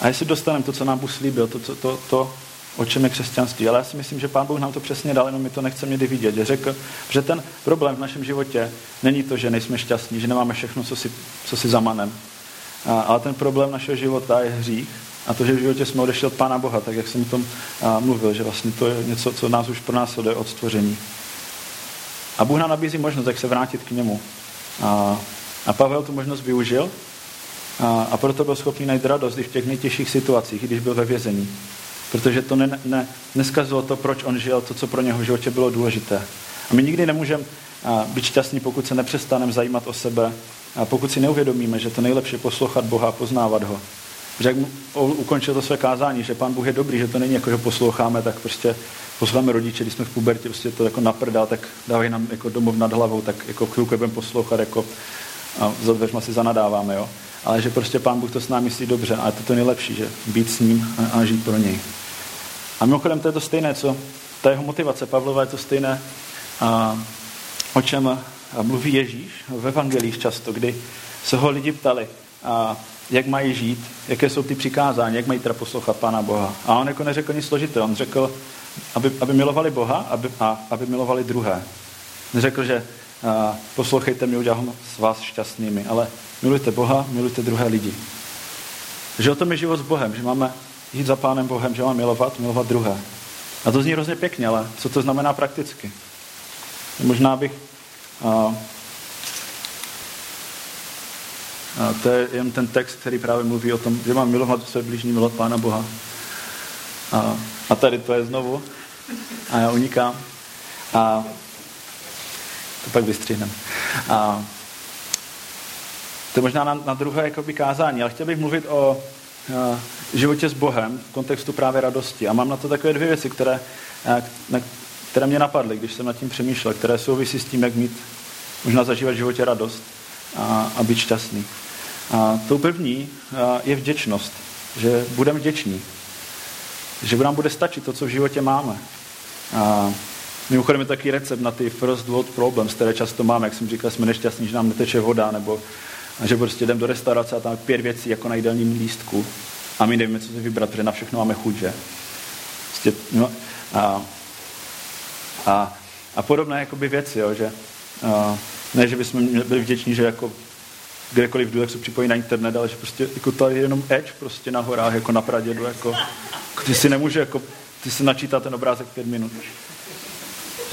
a jestli dostaneme to, co nám Bůh slíbil, to, to, to, to, o čem je křesťanství. Ale já si myslím, že Pán Bůh nám to přesně dal, jenom my to nechceme někdy vidět. Řekl, že ten problém v našem životě není to, že nejsme šťastní, že nemáme všechno, co si, co si zamanem. A, ale ten problém našeho života je hřích a to, že v životě jsme odešli od Pána Boha, tak jak jsem o tom mluvil, že vlastně to je něco, co nás už pro nás od stvoření. A Bůh nám nabízí možnost, jak se vrátit k němu. A, a Pavel tu možnost využil a, a proto byl schopný najít radost i v těch nejtěžších situacích, když byl ve vězení. Protože to ne, ne, neskazilo to, proč on žil, to, co pro něho v životě bylo důležité. A my nikdy nemůžeme být šťastní, pokud se nepřestaneme zajímat o sebe a pokud si neuvědomíme, že to nejlepší je poslouchat Boha a poznávat ho. Že jak ukončil to své kázání, že pán Bůh je dobrý, že to není jako, že posloucháme, tak prostě posloucháme rodiče, když jsme v pubertě, prostě to jako naprdá, tak dávají nám jako domov nad hlavou, tak jako chvilku budeme poslouchat, jako a za dveřma si zanadáváme, jo. Ale že prostě pán Bůh to s námi myslí dobře a je to to nejlepší, že být s ním a, a žít pro něj. A mimochodem to je to stejné, co ta jeho motivace Pavlova je to stejné, a, o čem mluví Ježíš v evangelích často, kdy se ho lidi ptali, a jak mají žít, jaké jsou ty přikázání, jak mají teda poslouchat Pána Boha. A on jako neřekl nic složitého, on řekl, aby, aby milovali Boha aby, a aby milovali druhé. Neřekl, že a, poslouchejte mě, udělám s vás šťastnými, ale milujte Boha, milujte druhé lidi. Že o tom je život s Bohem, že máme jít za Pánem Bohem, že máme milovat, milovat druhé. A to zní hrozně pěkně, ale co to znamená prakticky? Možná bych a, a to je jen ten text, který právě mluví o tom, že mám milovat své blížní, milovat Pána Boha. A, a tady to je znovu. A já unikám. A to pak vystřihnem. A to je možná na, na druhé jakoby, kázání, ale chtěl bych mluvit o a, životě s Bohem v kontextu právě radosti. A mám na to takové dvě věci, které, a, na, které mě napadly, když jsem nad tím přemýšlel, které souvisí s tím, jak mít, možná zažívat v životě radost a, a být šťastný. A tou první je vděčnost, že budeme vděční, že nám bude stačit to, co v životě máme. A mimochodem je taky recept na ty first world problems, které často máme, jak jsem říkal, jsme nešťastní, že nám neteče voda, nebo že prostě jdeme do restaurace a tam pět věcí jako na jídelním lístku a my nevíme, co si vybrat, protože na všechno máme chuť, že? Prostě, no, a, a, a podobné jakoby věci, jo, že A ne, že bychom byli vděční, že jako kdekoliv jdu, jak se připojí na internet, ale že prostě jako tady je jenom edge prostě na horách, jako na pradědu, jako, ty si nemůže, jako, ty si načítá ten obrázek pět minut.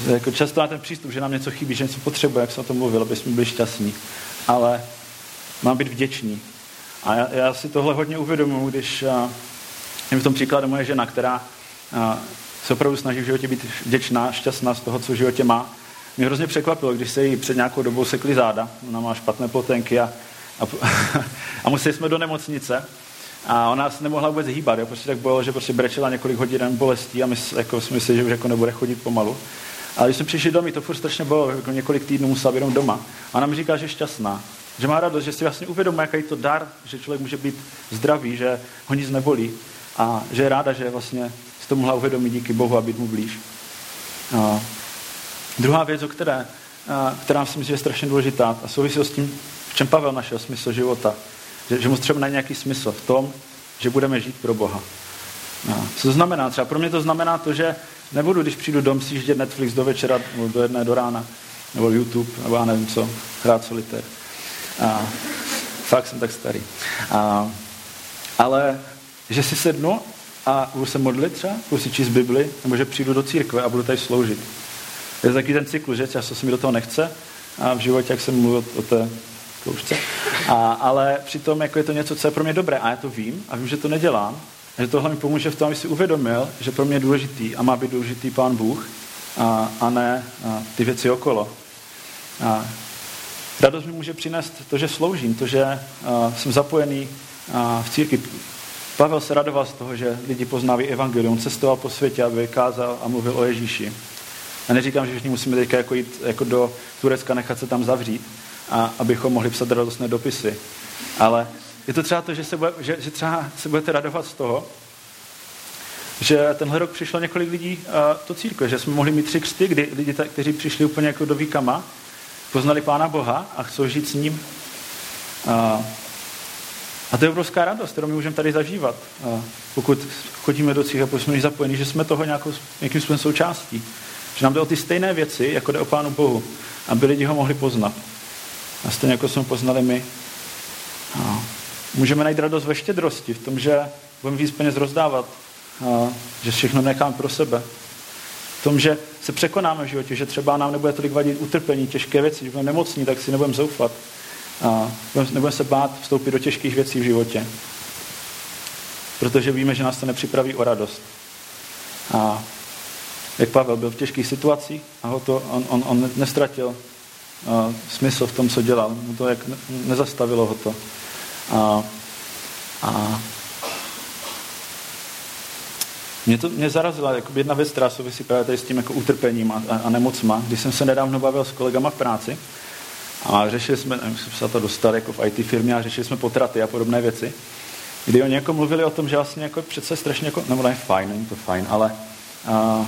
Jako často má ten přístup, že nám něco chybí, že něco potřebuje, jak jsem o tom mluvil, aby jsme byli šťastní. Ale mám být vděčný. A já, já si tohle hodně uvědomuji, když a, v tom příkladu moje žena, která a, se opravdu snaží v životě být vděčná, šťastná z toho, co v životě má. Mě hrozně překvapilo, když se jí před nějakou dobou sekli záda, ona má špatné plotenky a, a, a museli jsme do nemocnice a ona se nemohla vůbec hýbat, jo, prostě tak bylo, že prostě brečela několik hodin bolestí a my jako, jsme mysleli, že už jako nebude chodit pomalu. Ale když jsme přišli domů, to furt strašně bylo, jako několik týdnů musela být jenom doma. A ona mi říká, že je šťastná, že má radost, že si vlastně uvědomuje, jaký to dar, že člověk může být zdravý, že ho nic nebolí a že je ráda, že vlastně si to mohla uvědomit díky Bohu a být mu blíž. A druhá věc, o které, a, která si myslím, že je strašně důležitá a souvisí s tím, v čem Pavel našel smysl života, že, že mu třeba najde nějaký smysl v tom, že budeme žít pro Boha. A, co to znamená? Třeba pro mě to znamená to, že nebudu, když přijdu dom, si Netflix do večera, nebo do jedné do rána, nebo YouTube, nebo já nevím co, hrát solitér. A, fakt jsem tak starý. A, ale že si sednu a budu se modlit třeba, budu si číst Bibli, nebo že přijdu do církve a budu tady sloužit. Je to taky ten cyklus, že často se mi do toho nechce a v životě, jak jsem mluvil o té koušce. A, ale přitom jako je to něco, co je pro mě dobré a já to vím a vím, že to nedělám. A že tohle mi pomůže v tom, aby si uvědomil, že pro mě je důležitý a má být důležitý Pán Bůh a, a ne a ty věci okolo. A radost mi může přinést to, že sloužím, to, že a, jsem zapojený a, v církvi. Pavel se radoval z toho, že lidi poznávají evangelium, cestoval po světě, aby vykázal a mluvil o Ježíši. A neříkám, že všichni musíme teďka jako jít jako do Turecka, nechat se tam zavřít, a abychom mohli psat radostné dopisy. Ale je to třeba to, že se, bude, že, že třeba se budete radovat z toho, že tenhle rok přišlo několik lidí do církve, že jsme mohli mít tři křty, kdy lidi, kteří přišli úplně jako do výkama, poznali Pána Boha a chcou žít s ním. A, a to je obrovská radost, kterou my můžeme tady zažívat. A pokud chodíme do církve, pokud jsme zapojeni, že jsme toho nějakou, nějakým způsobem součástí. Že nám jde o ty stejné věci, jako jde o Pánu Bohu, aby lidi ho mohli poznat. A stejně jako jsme poznali my. A můžeme najít radost ve štědrosti, v tom, že budeme víc peněz rozdávat, a že všechno necháme pro sebe. Tom, že se překonáme v životě, že třeba nám nebude tolik vadit utrpení, těžké věci, že budeme nemocní, tak si nebudeme zoufat. A nebudeme se bát vstoupit do těžkých věcí v životě. Protože víme, že nás to nepřipraví o radost. A jak Pavel byl v těžkých situacích a ho to, on, on, on nestratil uh, smysl v tom, co dělal. Mu to jak nezastavilo ho to. A, a mě to mě zarazila jako jedna věc, která souvisí právě tady s tím jako utrpením a, a, a nemocma. Když jsem se nedávno bavil s kolegama v práci a řešili jsme, nevím, jsme se to dostali jako v IT firmě a řešili jsme potraty a podobné věci, kdy oni jako mluvili o tom, že vlastně jako přece strašně jako, nebo ne fajn, není to fajn, ale a,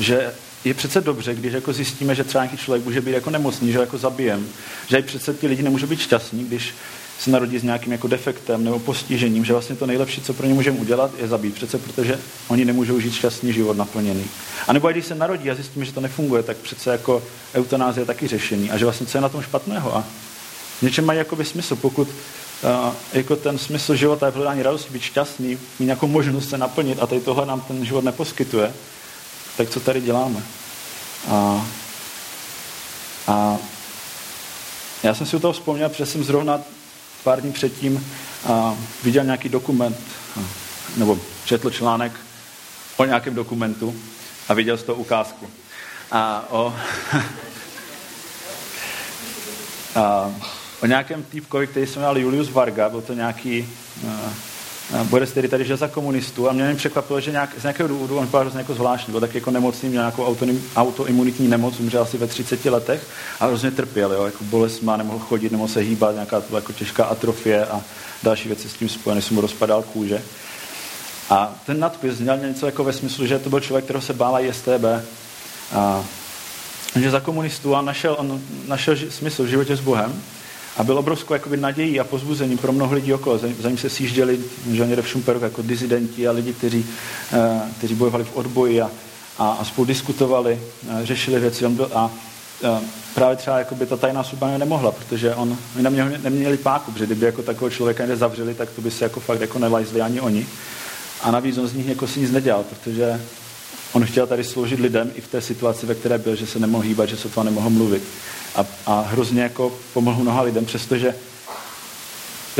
že je přece dobře, když jako zjistíme, že třeba nějaký člověk může být jako nemocný, že jako zabijem, že i přece ti lidi nemůžou být šťastní, když se narodí s nějakým jako defektem nebo postižením, že vlastně to nejlepší, co pro ně můžeme udělat, je zabít. Přece protože oni nemůžou žít šťastný život naplněný. A nebo když se narodí a zjistíme, že to nefunguje, tak přece jako eutanázie je taky řešení. A že vlastně co je na tom špatného. A v něčem mají jakoby smysl, pokud uh, jako ten smysl života je v hledání radosti, být šťastný, mít nějakou možnost se naplnit a tady tohle nám ten život neposkytuje, tak co tady děláme? A, a já jsem si u toho vzpomněl, protože jsem zrovna pár dní předtím viděl nějaký dokument, nebo četl článek o nějakém dokumentu a viděl z toho ukázku. A o, a, o nějakém týpkovi, který se jmenoval Julius Varga, byl to nějaký Boris tedy tady žil za komunistů a mě překvapilo, že nějak, z nějakého důvodu, on vypadal hrozně jako zvláštní, byl tak jako nemocný, měl nějakou autoimunitní nemoc, umřel asi ve 30 letech a hrozně trpěl, jo, jako bolest má, nemohl chodit, nemohl se hýbat, nějaká jako těžká atrofie a další věci s tím spojené, se mu rozpadal kůže. A ten nadpis měl něco jako ve smyslu, že to byl člověk, kterého se bála STB. A, že za komunistů a našel, on našel smysl v životě s Bohem a byl obrovskou jakoby, nadějí a pozbuzení pro mnoho lidí okolo. Za, za ním se sjížděli někde v Šumperu jako dizidenti a lidi, kteří, uh, kteří bojovali v odboji a, a, a spolu diskutovali, uh, řešili věci. On byl, a právě třeba jako by ta tajná služba nemohla, protože on, oni neměli, neměli páku, protože kdyby jako takového člověka někde zavřeli, tak to by se jako fakt jako nelajzli ani oni. A navíc on z nich jako si nic nedělal, protože on chtěl tady sloužit lidem i v té situaci, ve které byl, že se nemohl hýbat, že se to nemohl mluvit. A, a hrozně jako pomohl mnoha lidem, přestože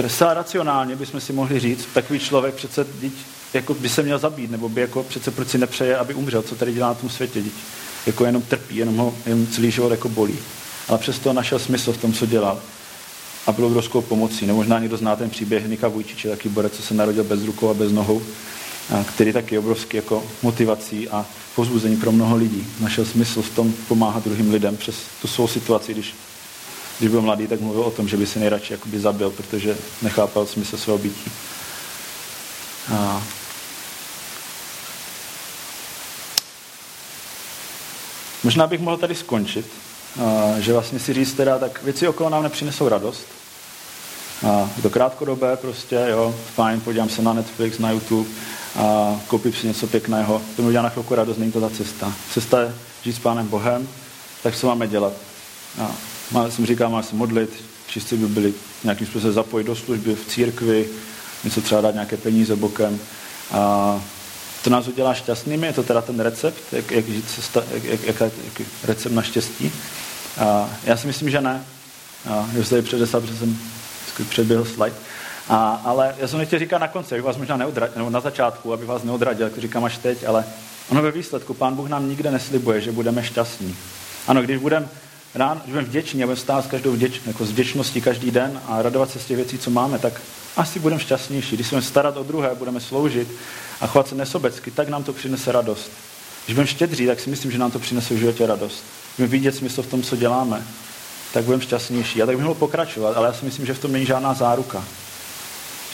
zcela racionálně bychom si mohli říct, takový člověk přece dít, jako by se měl zabít, nebo by jako přece proč si nepřeje, aby umřel, co tady dělá na tom světě, dít. Jako jenom trpí, jenom ho jenom celý život jako bolí. Ale přesto našel smysl v tom, co dělal. A byl obrovskou pomocí. Nebo možná někdo zná ten příběh Nika Vujčiče, taky borec, co se narodil bez rukou a bez nohou, který taky je obrovský jako motivací a pozbuzení pro mnoho lidí. Našel smysl v tom pomáhat druhým lidem přes tu svou situaci, když když byl mladý, tak mluvil o tom, že by se nejradši jakoby zabil, protože nechápal smysl svého bytí. A Možná bych mohl tady skončit, že vlastně si říct teda, tak věci okolo nám nepřinesou radost. A to krátkodobé prostě, jo, fajn, podívám se na Netflix, na YouTube a koupím si něco pěkného. To mi udělá na chvilku radost, není to ta cesta. Cesta je žít s Pánem Bohem, tak co máme dělat? A má, jsem říkal, má se modlit, všichni by byli nějakým způsobem zapojit do služby v církvi, něco třeba dát nějaké peníze bokem. A to nás udělá šťastnými, je to teda ten recept, jak, jak žít cesta, jak, jak, jak, jak recept na štěstí. A já si myslím, že ne. A už tady předesal, protože jsem předběhl slide. A, ale já jsem nechtěl říkat na konci, abych vás možná neodradil, nebo na začátku, aby vás neodradil, jak to říkám až teď, ale ono ve výsledku, Pán Bůh nám nikde neslibuje, že budeme šťastní. Ano, když budeme rán, že budeme vděční a budeme stát s každou vděč, jako s vděčností každý den a radovat se z těch věcí, co máme, tak asi budeme šťastnější. Když se budeme starat o druhé, budeme sloužit a chovat se nesobecky, tak nám to přinese radost. Když budeme štědří, tak si myslím, že nám to přinese v životě radost. Když budeme vidět smysl v tom, co děláme, tak budeme šťastnější. A tak bych mohl pokračovat, ale já si myslím, že v tom není žádná záruka.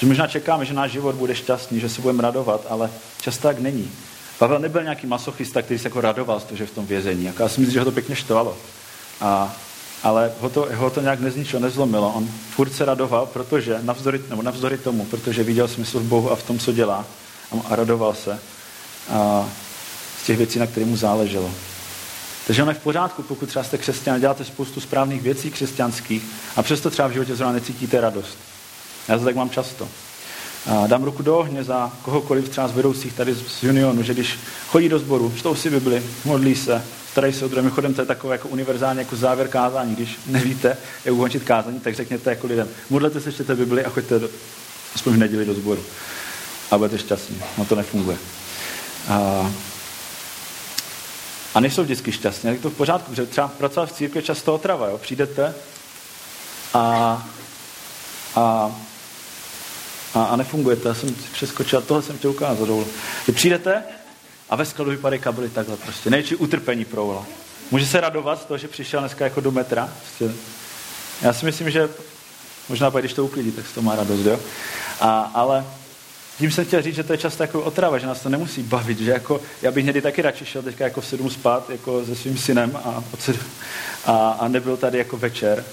Že možná čekáme, že náš život bude šťastný, že se budeme radovat, ale často tak není. Pavel nebyl nějaký masochista, který se jako radoval z toho, že v tom vězení. Jako já si myslím, že ho to pěkně štvalo. A, ale ho to, ho to nějak nezničilo, nezlomilo. On furt se radoval, protože navzdory, nebo navzdory tomu, protože viděl smysl v Bohu a v tom, co dělá a, radoval se a, z těch věcí, na kterých mu záleželo. Takže ono je v pořádku, pokud třeba jste křesťan, děláte spoustu správných věcí křesťanských a přesto třeba v životě zrovna necítíte radost. Já to tak mám často. A dám ruku do ohně za kohokoliv třeba z vedoucích tady z Unionu, že když chodí do sboru, čtou si Bibli, modlí se, starají se o druhé. Mimochodem to je takové jako univerzální jako závěr kázání. Když nevíte, jak ukončit kázání, tak řekněte jako lidem, modlete se, čtěte Bibli a choďte do, aspoň v neděli do sboru. A budete šťastní. No to nefunguje. A, a nejsou vždycky šťastní, tak to v pořádku, protože třeba pracovat v církvi je často otrava, jo? přijdete a, a a, a nefunguje to. Já jsem přeskočil, tohle jsem chtěl ukázat. Vy přijdete a ve skladu vypadají kabely takhle prostě. Největší utrpení pro Může se radovat z toho, že přišel dneska jako do metra. Prostě. Já si myslím, že možná pak, když to uklidí, tak to má radost, jo? A, ale tím jsem chtěl říct, že to je často jako otrava, že nás to nemusí bavit, že jako, já bych někdy taky radši šel teďka jako v sedm spát jako se svým synem a, a, a nebyl tady jako večer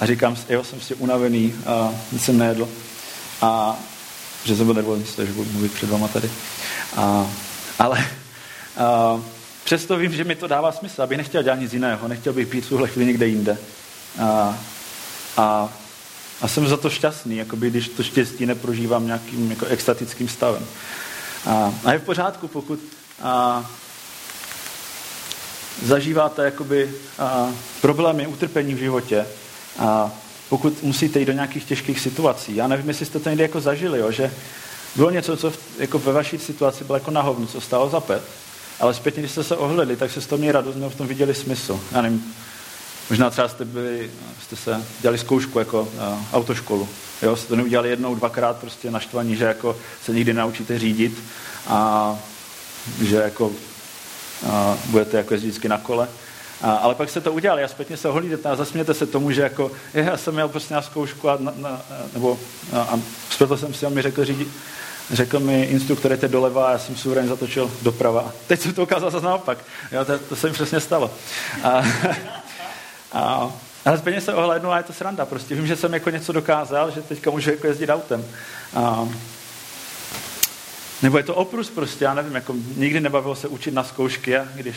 a říkám, jo, jsem si unavený a nic jsem nejedl. A že jsem byl nervózní, že budu mluvit před váma tady. A, ale a, přesto vím, že mi to dává smysl, abych nechtěl dělat nic jiného, nechtěl bych být v tuhle chvíli někde jinde. A, a, a jsem za to šťastný, jakoby, když to štěstí neprožívám nějakým jako extatickým stavem. A, a je v pořádku, pokud a, zažíváte jakoby, a, problémy, utrpení v životě, a pokud musíte jít do nějakých těžkých situací. Já nevím, jestli jste to někdy jako zažili, jo, že bylo něco, co v, jako ve vaší situaci bylo jako na hovnu, co stálo za pet, ale zpětně, když jste se ohledli, tak se z toho měli radost, nebo v tom viděli smysl. Já nevím, možná třeba jste, byli, jste se dělali zkoušku jako uh, autoškolu. Jo, jste to neudělali jednou, dvakrát prostě naštvaní, že jako se nikdy naučíte řídit a že jako uh, budete jako jezdit vždycky na kole. A, ale pak se to udělali a zpětně se ohlídete a zasmějete se tomu, že jako, je, já jsem měl prostě na zkoušku a, na, na, nebo a, a zpětl jsem si, a mi řekl, řídit, řekl mi instruktor, je doleva a já jsem suverénně zatočil doprava. Teď jsem to ukázal zase naopak. Jo, to, to se mi přesně stalo. A, a, ale zpětně se ohlednu a je to sranda. Prostě vím, že jsem jako něco dokázal, že teďka můžu jako jezdit autem. A, nebo je to oprus prostě, já nevím, jako nikdy nebavilo se učit na zkoušky, když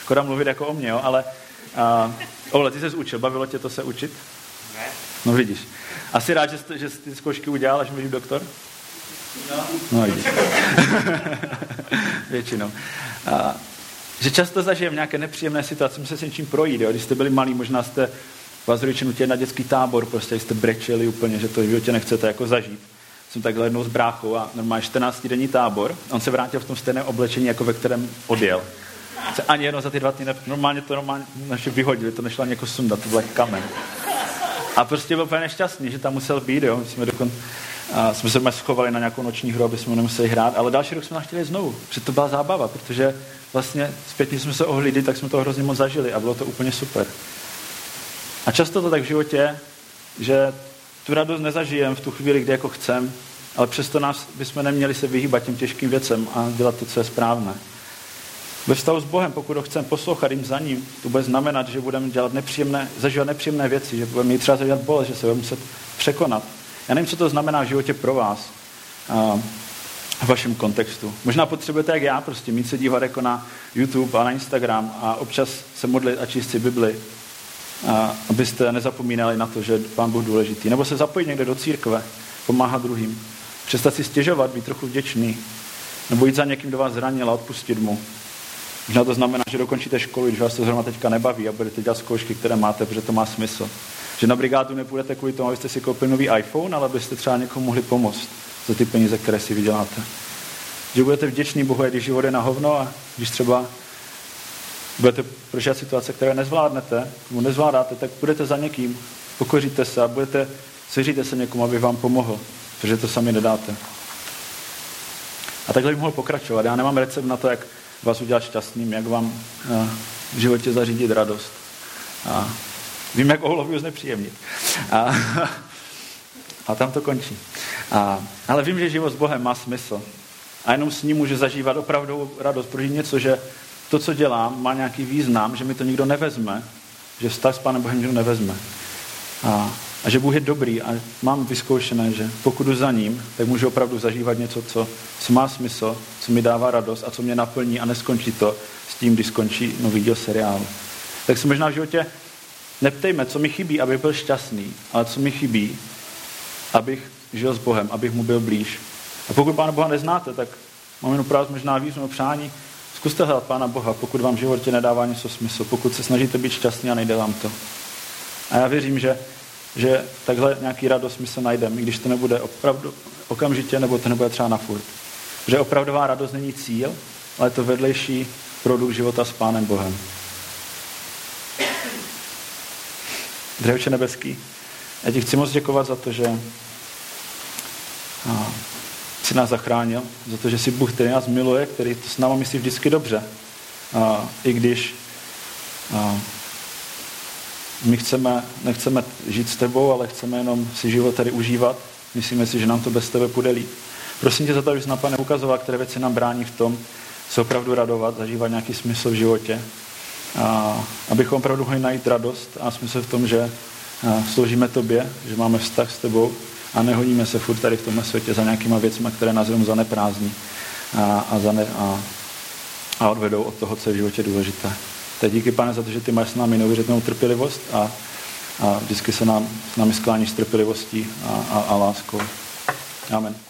škoda mluvit jako o mě, jo, ale A, Ole, ty jsi učil, bavilo tě to se učit? Ne? No vidíš. Asi rád, že, jsi, že jsi ty zkoušky udělal, až být doktor? No. No vidíš. Většinou. A, že často zažijeme nějaké nepříjemné situace, musíte se něčím projít. Jo? Když jste byli malí, možná jste vás rodiče nutili na dětský tábor, prostě jste brečeli úplně, že to v životě nechcete jako zažít. Jsem takhle jednou s bráchou a normálně 14 denní tábor. On se vrátil v tom stejném oblečení, jako ve kterém odjel. Se ani jedno za ty dva týdny, normálně to normálně naše vyhodili, to nešlo ani jako sundat, to byl kamen. A prostě byl úplně nešťastný, že tam musel být, jo. My jsme dokon, a jsme se schovali na nějakou noční hru, aby jsme nemuseli hrát, ale další rok jsme chtěli znovu, protože to byla zábava, protože vlastně zpětně jsme se ohlídli, tak jsme to hrozně moc zažili a bylo to úplně super. A často to tak v životě, že tu radost nezažijeme v tu chvíli, kdy jako chcem, ale přesto nás bychom neměli se vyhýbat těm těžkým věcem a dělat to, co je správné. Ve vztahu s Bohem, pokud ho chceme poslouchat jim za ním, to bude znamenat, že budeme dělat nepříjemné, zažívat nepříjemné věci, že budeme mít třeba zažívat bolest, že se budeme muset překonat. Já nevím, co to znamená v životě pro vás, v vašem kontextu. Možná potřebujete, jak já, prostě mít se dívat jako na YouTube a na Instagram a občas se modlit a číst si Bibli, a abyste nezapomínali na to, že Pán Bůh důležitý. Nebo se zapojit někde do církve, pomáhat druhým. Přestat si stěžovat, být trochu vděčný. Nebo jít za někým, kdo vás zranil a odpustit mu. Možná to znamená, že dokončíte školu, když vás to zrovna teďka nebaví a budete dělat zkoušky, které máte, protože to má smysl. Že na brigádu nepůjdete kvůli tomu, abyste si koupili nový iPhone, ale abyste třeba někomu mohli pomoct za ty peníze, které si vyděláte. Že budete vděční Bohu, když život je na hovno a když třeba budete prožívat situace, které nezvládnete, nebo nezvládáte, tak budete za někým, pokoříte se a budete, seříte se někomu, aby vám pomohl, protože to sami nedáte. A takhle bych mohl pokračovat. Já nemám recept na to, jak vás udělat šťastným, jak vám eh, v životě zařídit radost. A vím, jak ohloví znepříjemnit. A, a tam to končí. A, ale vím, že život s Bohem má smysl. A jenom s ním může zažívat opravdu radost, prožít něco, že to, co dělám, má nějaký význam, že mi to nikdo nevezme, že vztah s Pánem Bohem nikdo nevezme. A, a že Bůh je dobrý a mám vyzkoušené, že pokud jdu za ním, tak můžu opravdu zažívat něco, co, co má smysl, co mi dává radost a co mě naplní a neskončí to s tím, když skončí nový díl seriálu. Tak se možná v životě neptejme, co mi chybí, abych byl šťastný, ale co mi chybí, abych žil s Bohem, abych mu byl blíž. A pokud Pána Boha neznáte, tak mám jenom právě možná výzvu přání, Zkuste hledat Pána Boha, pokud vám v životě nedává něco smysl, pokud se snažíte být šťastný a nejde vám to. A já věřím, že, že takhle nějaký radost smysl najdeme, i když to nebude opravdu okamžitě, nebo to nebude třeba na furt. Že opravdová radost není cíl, ale je to vedlejší produkt života s Pánem Bohem. Drahče nebeský, já ti chci moc děkovat za to, že si nás zachránil, za to, že jsi Bůh, který nás miluje, který to s náma myslí vždycky dobře. A, I když a, my chceme, nechceme žít s tebou, ale chceme jenom si život tady užívat. Myslíme si, že nám to bez tebe půjde líp. Prosím tě za to, abys na pane ukazoval, které věci nám brání v tom, se opravdu radovat, zažívat nějaký smysl v životě. A, abychom opravdu mohli najít radost a smysl v tom, že sloužíme tobě, že máme vztah s tebou a nehodíme se furt tady v tomhle světě za nějakýma věcmi, které nás jenom zaneprázdní a, a, zane, a, a odvedou od toho, co je v životě důležité. Tak díky, pane, za to, že ty máš s námi neuvěřitelnou trpělivost a, a vždycky se nám, s námi skláníš s trpělivostí a, a, a láskou. Amen.